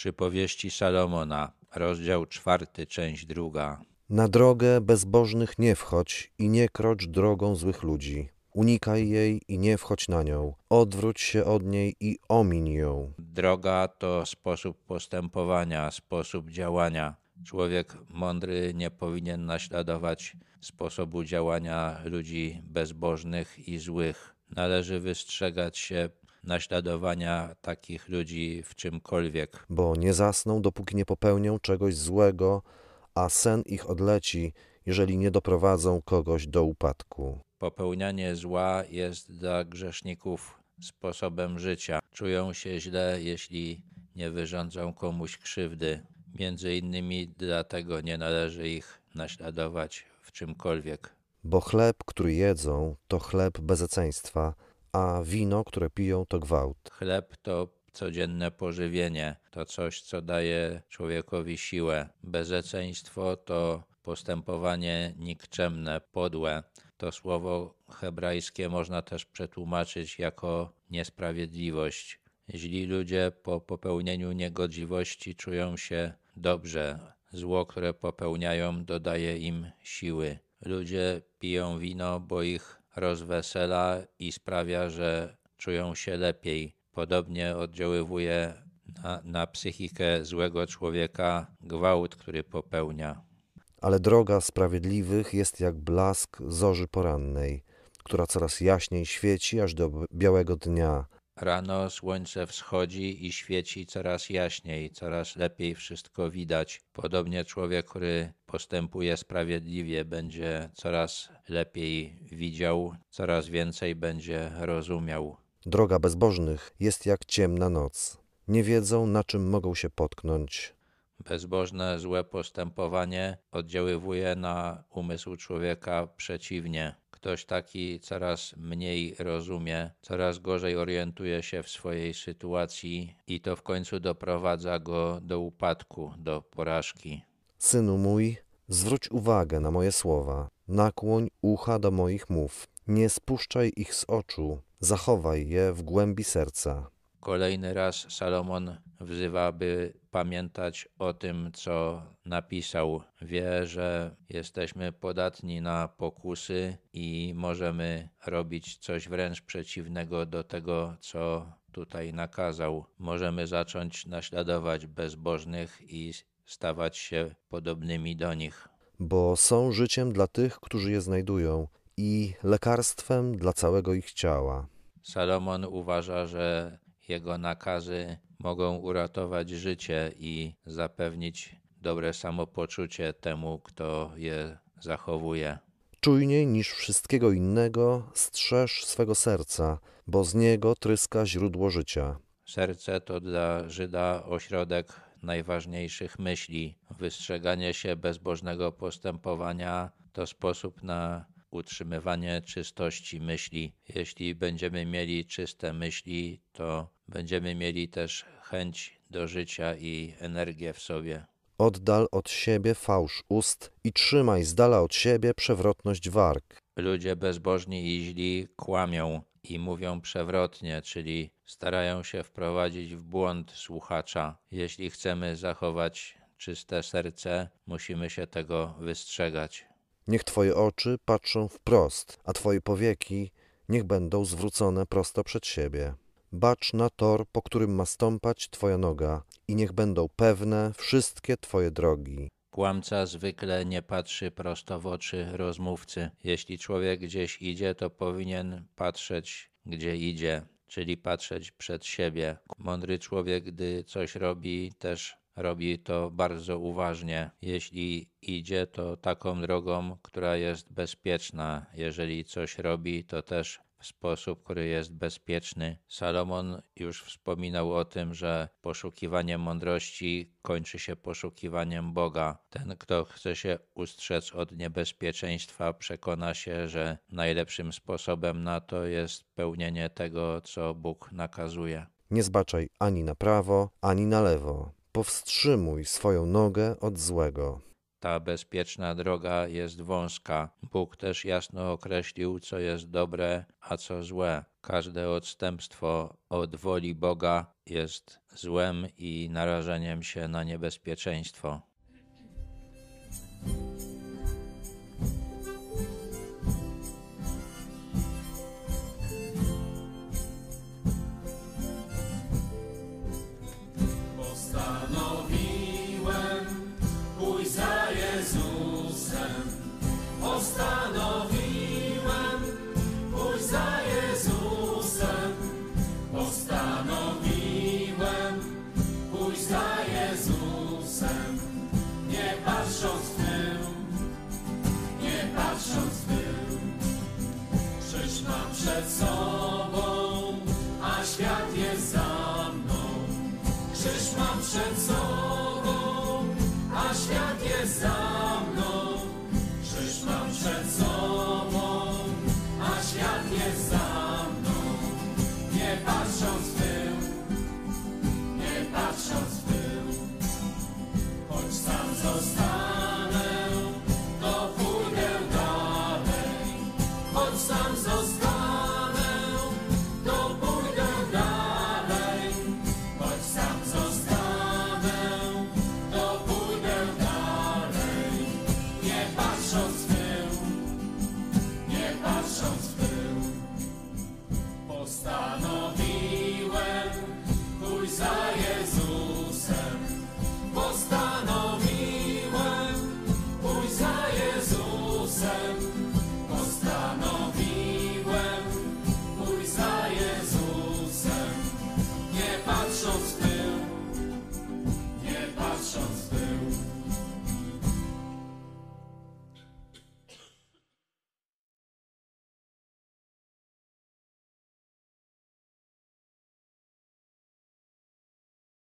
Przypowieści Salomona, rozdział czwarty, część druga. Na drogę bezbożnych nie wchodź i nie krocz drogą złych ludzi. Unikaj jej i nie wchodź na nią. Odwróć się od niej i omiń ją. Droga to sposób postępowania, sposób działania. Człowiek mądry nie powinien naśladować sposobu działania ludzi bezbożnych i złych. Należy wystrzegać się naśladowania takich ludzi w czymkolwiek. Bo nie zasną, dopóki nie popełnią czegoś złego, a sen ich odleci, jeżeli nie doprowadzą kogoś do upadku. Popełnianie zła jest dla grzeszników sposobem życia. Czują się źle, jeśli nie wyrządzą komuś krzywdy. Między innymi dlatego nie należy ich naśladować w czymkolwiek. Bo chleb, który jedzą, to chleb bezeceństwa, a wino, które piją, to gwałt. Chleb to codzienne pożywienie, to coś, co daje człowiekowi siłę. Bezeceństwo to postępowanie nikczemne, podłe. To słowo hebrajskie można też przetłumaczyć jako niesprawiedliwość. Źli ludzie po popełnieniu niegodziwości czują się dobrze. Zło, które popełniają, dodaje im siły. Ludzie piją wino, bo ich rozwesela i sprawia, że czują się lepiej. Podobnie oddziaływuje na, na psychikę złego człowieka gwałt, który popełnia. Ale droga sprawiedliwych jest jak blask zorzy porannej, która coraz jaśniej świeci aż do białego dnia. Rano słońce wschodzi i świeci coraz jaśniej, coraz lepiej wszystko widać. Podobnie człowiek, który postępuje sprawiedliwie, będzie coraz lepiej widział, coraz więcej będzie rozumiał. Droga bezbożnych jest jak ciemna noc. Nie wiedzą, na czym mogą się potknąć. Bezbożne, złe postępowanie oddziaływuje na umysł człowieka przeciwnie. Ktoś taki coraz mniej rozumie, coraz gorzej orientuje się w swojej sytuacji i to w końcu doprowadza go do upadku, do porażki. Synu mój, zwróć uwagę na moje słowa, nakłoń ucha do moich mów, nie spuszczaj ich z oczu, zachowaj je w głębi serca. Kolejny raz Salomon wzywa, by pamiętać o tym, co napisał. Wie, że jesteśmy podatni na pokusy i możemy robić coś wręcz przeciwnego do tego, co tutaj nakazał. Możemy zacząć naśladować bezbożnych i stawać się podobnymi do nich. Bo są życiem dla tych, którzy je znajdują i lekarstwem dla całego ich ciała. Salomon uważa, że jego nakazy mogą uratować życie i zapewnić dobre samopoczucie temu, kto je zachowuje. Czujniej niż wszystkiego innego strzeż swego serca, bo z niego tryska źródło życia. Serce to dla Żyda ośrodek najważniejszych myśli. Wystrzeganie się bezbożnego postępowania to sposób na utrzymywanie czystości myśli. Jeśli będziemy mieli czyste myśli, to będziemy mieli też chęć do życia i energię w sobie. Oddal od siebie fałsz ust i trzymaj z dala od siebie przewrotność warg. Ludzie bezbożni i źli kłamią i mówią przewrotnie, czyli starają się wprowadzić w błąd słuchacza. Jeśli chcemy zachować czyste serce, musimy się tego wystrzegać. Niech Twoje oczy patrzą wprost, a Twoje powieki niech będą zwrócone prosto przed siebie. Bacz na tor, po którym ma stąpać Twoja noga, i niech będą pewne wszystkie Twoje drogi. Kłamca zwykle nie patrzy prosto w oczy rozmówcy. Jeśli człowiek gdzieś idzie, to powinien patrzeć, gdzie idzie, czyli patrzeć przed siebie. Mądry człowiek, gdy coś robi, też robi to bardzo uważnie. Jeśli idzie, to taką drogą, która jest bezpieczna. Jeżeli coś robi, to też w sposób, który jest bezpieczny. Salomon już wspominał o tym, że poszukiwanie mądrości kończy się poszukiwaniem Boga. Ten, kto chce się ustrzec od niebezpieczeństwa, przekona się, że najlepszym sposobem na to jest pełnienie tego, co Bóg nakazuje. Nie zbaczaj ani na prawo, ani na lewo. Powstrzymuj swoją nogę od złego. ta bezpieczna droga jest wąska. Bóg też jasno określił, co jest dobre, a co złe. Każde odstępstwo od woli Boga jest złem i narażeniem się na niebezpieczeństwo. Przed sobą,